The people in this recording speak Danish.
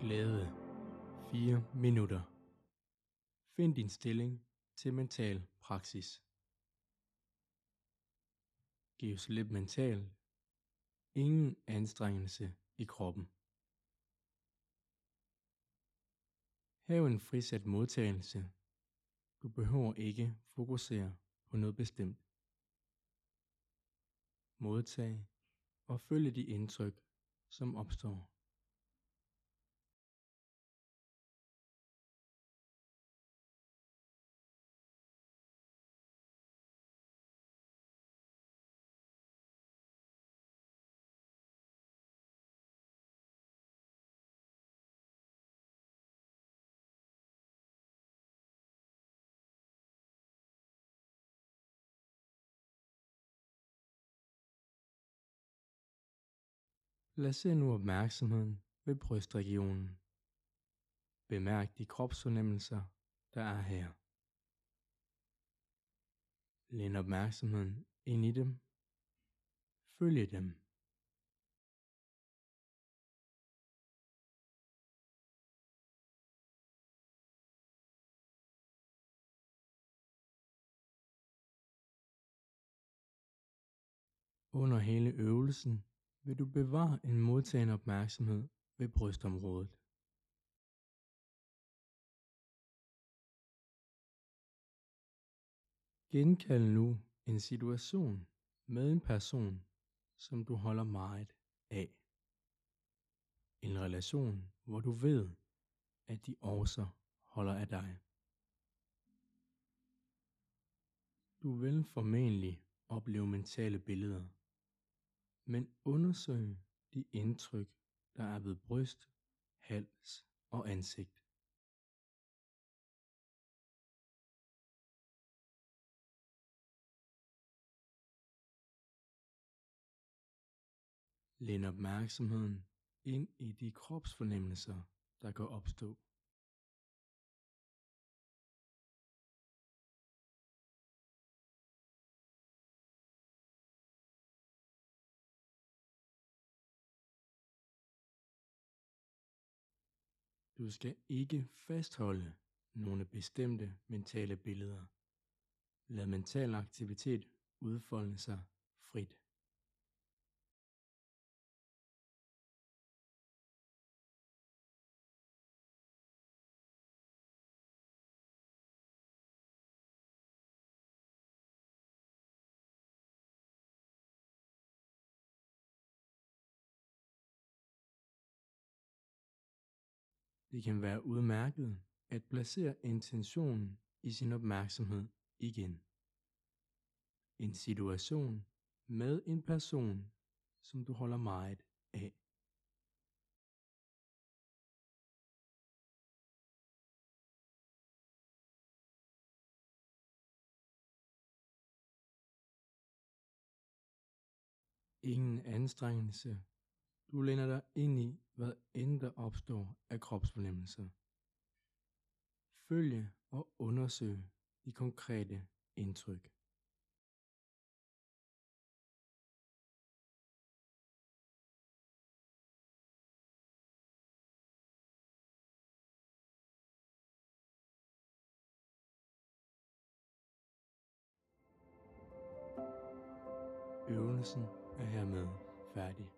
Glæde 4 minutter. Find din stilling til mental praksis. Giv slip mentalt. Ingen anstrengelse i kroppen. Hav en frisat modtagelse. Du behøver ikke fokusere på noget bestemt. Modtag og følge de indtryk, som opstår. Placer nu opmærksomheden ved brystregionen. Bemærk de kropsfornemmelser, der er her. Læn opmærksomheden ind i dem. Følge dem. Under hele øvelsen vil du bevare en modtagende opmærksomhed ved brystområdet. Genkald nu en situation med en person, som du holder meget af. En relation, hvor du ved, at de også holder af dig. Du vil formentlig opleve mentale billeder, men undersøg de indtryk, der er ved bryst, hals og ansigt. Læn opmærksomheden ind i de kropsfornemmelser, der kan opstå. Du skal ikke fastholde nogle bestemte mentale billeder. Lad mental aktivitet udfolde sig frit. Det kan være udmærket at placere intentionen i sin opmærksomhed igen. En situation med en person, som du holder meget af. Ingen anstrengelse du læner dig ind i, hvad end der opstår af kropsfornemmelser. Følge og undersøg de konkrete indtryk. Øvelsen er hermed færdig.